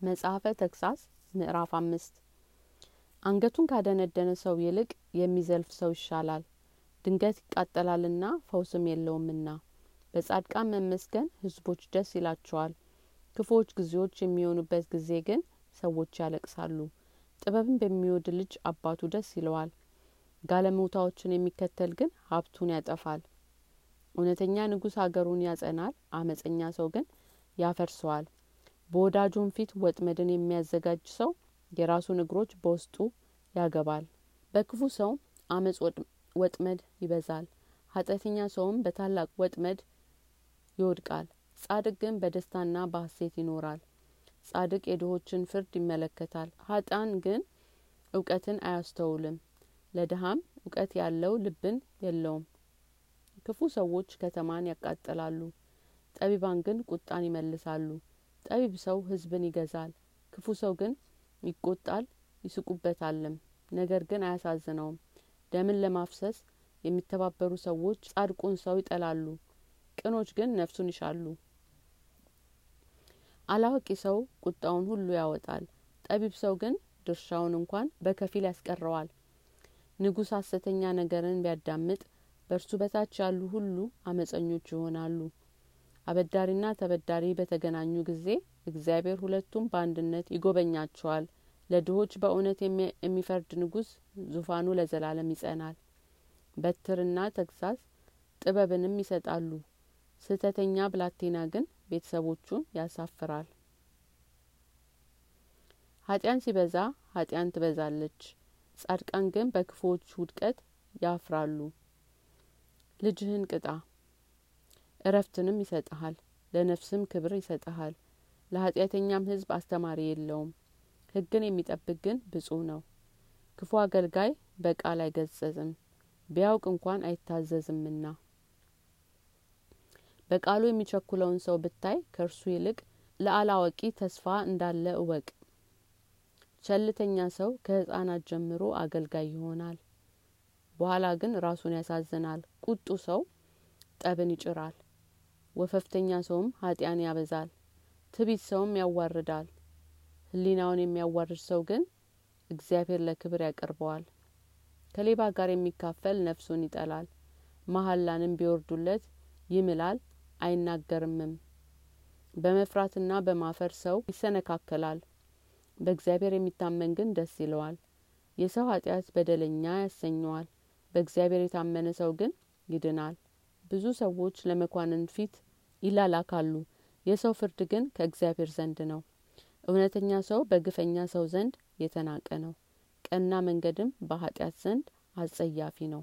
መጽሐፈ ተግሳጽ ምዕራፍ አምስት። አንገቱን ካደነደነ ሰው ይልቅ የሚዘልፍ ሰው ይሻላል። ድንገት ይቃጠላልና ፈውስም የለውምና። በጻድቃን መመስገን ህዝቦች ደስ ይላቸዋል። ክፉዎች ጊዜዎች የሚሆኑበት ጊዜ ግን ሰዎች ያለቅሳሉ። ጥበብን በሚወድ ልጅ አባቱ ደስ ይለዋል። ጋለሞታዎችን የሚከተል ግን ሀብቱን ያጠፋል። እውነተኛ ንጉስ ሀገሩን ያጸናል አመፀኛ ሰው ግን ያፈርሰዋል በወዳጁም ፊት ወጥመድን የሚያዘጋጅ ሰው የራሱን እግሮች በውስጡ ያገባል። በክፉ ሰው አመፅ ወጥመድ ይበዛል። ኃጢአተኛ ሰውም በታላቅ ወጥመድ ይወድቃል። ጻድቅ ግን በደስታና በሀሴት ይኖራል። ጻድቅ የድሆችን ፍርድ ይመለከታል። ሀጣን ግን እውቀትን አያስተውልም። ለድሀም እውቀት ያለው ልብን የለውም። ክፉ ሰዎች ከተማን ያቃጥላሉ። ጠቢባን ግን ቁጣን ይመልሳሉ ጠቢብ ሰው ህዝብን ይገዛል ክፉ ሰው ግን ይቆጣል ይስቁበታልም። ነገር ግን አያሳዝነውም። ደምን ለማፍሰስ የሚተባበሩ ሰዎች ጻድቁን ሰው ይጠላሉ ቅኖች ግን ነፍሱን ይሻሉ። አላዋቂ ሰው ቁጣውን ሁሉ ያወጣል ጠቢብ ሰው ግን ድርሻውን እንኳን በከፊል ያስቀረዋል። ንጉስ ሀሰተኛ ነገርን ቢያዳምጥ በእርሱ በታች ያሉ ሁሉ አመፀኞች ይሆናሉ አበዳሪና ተበዳሪ በተገናኙ ጊዜ እግዚአብሔር ሁለቱም በአንድነት ይጐበኛቸዋል ለድሆች በእውነት የሚፈርድ ንጉስ ዙፋኑ ለዘላለም ይጸናል። በትርና ተግሳጽ ጥበብንም ይሰጣሉ። ስህተተኛ ብላቴና ግን ቤተሰቦቹን ያሳፍራል። ኃጢያን ሲበዛ ኃጢያን ትበዛለች። ጻድቃን ግን በክፉዎች ውድቀት ያፍራሉ። ልጅህን ቅጣ እረፍትንም ይሰጠሃል ለነፍስም ክብር ይሰጠሃል ለኃጢአተኛም ህዝብ አስተማሪ የለውም። ህግን የሚጠብቅ ግን ብጹህ ነው። ክፉ አገልጋይ በቃል አይገጸጽም ቢያውቅ እንኳን አይታዘዝምና። በቃሉ የሚቸኩለውን ሰው ብታይ ከእርሱ ይልቅ ለአላዋቂ ተስፋ እንዳለ እወቅ። ቸልተኛ ሰው ከህጻናት ጀምሮ አገልጋይ ይሆናል በኋላ ግን ራሱን ያሳዝናል። ቁጡ ሰው ጠብን ይጭራል ወፈፍተኛ ሰውም ኃጢያን ያበዛል ትቢት ሰውም ያዋርዳል። ህሊናውን የሚያዋርድ ሰው ግን እግዚአብሔር ለክብር ያቀርበዋል። ከሌባ ጋር የሚካፈል ነፍሱን ይጠላል መሀላንም ቢወርዱለት ይምላል አይናገርምም። በመፍራትና በማፈር ሰው ይሰነካከላል በእግዚአብሔር የሚታመን ግን ደስ ይለዋል። የሰው ኃጢአት በደለኛ ያሰኘዋል በእግዚአብሔር የታመነ ሰው ግን ይድናል። ብዙ ሰዎች ለመኳንን ፊት ይላላካሉ። የሰው ፍርድ ግን ከእግዚአብሔር ዘንድ ነው። እውነተኛ ሰው በግፈኛ ሰው ዘንድ የተናቀ ነው። ቀና መንገድም በኃጢአት ዘንድ አጸያፊ ነው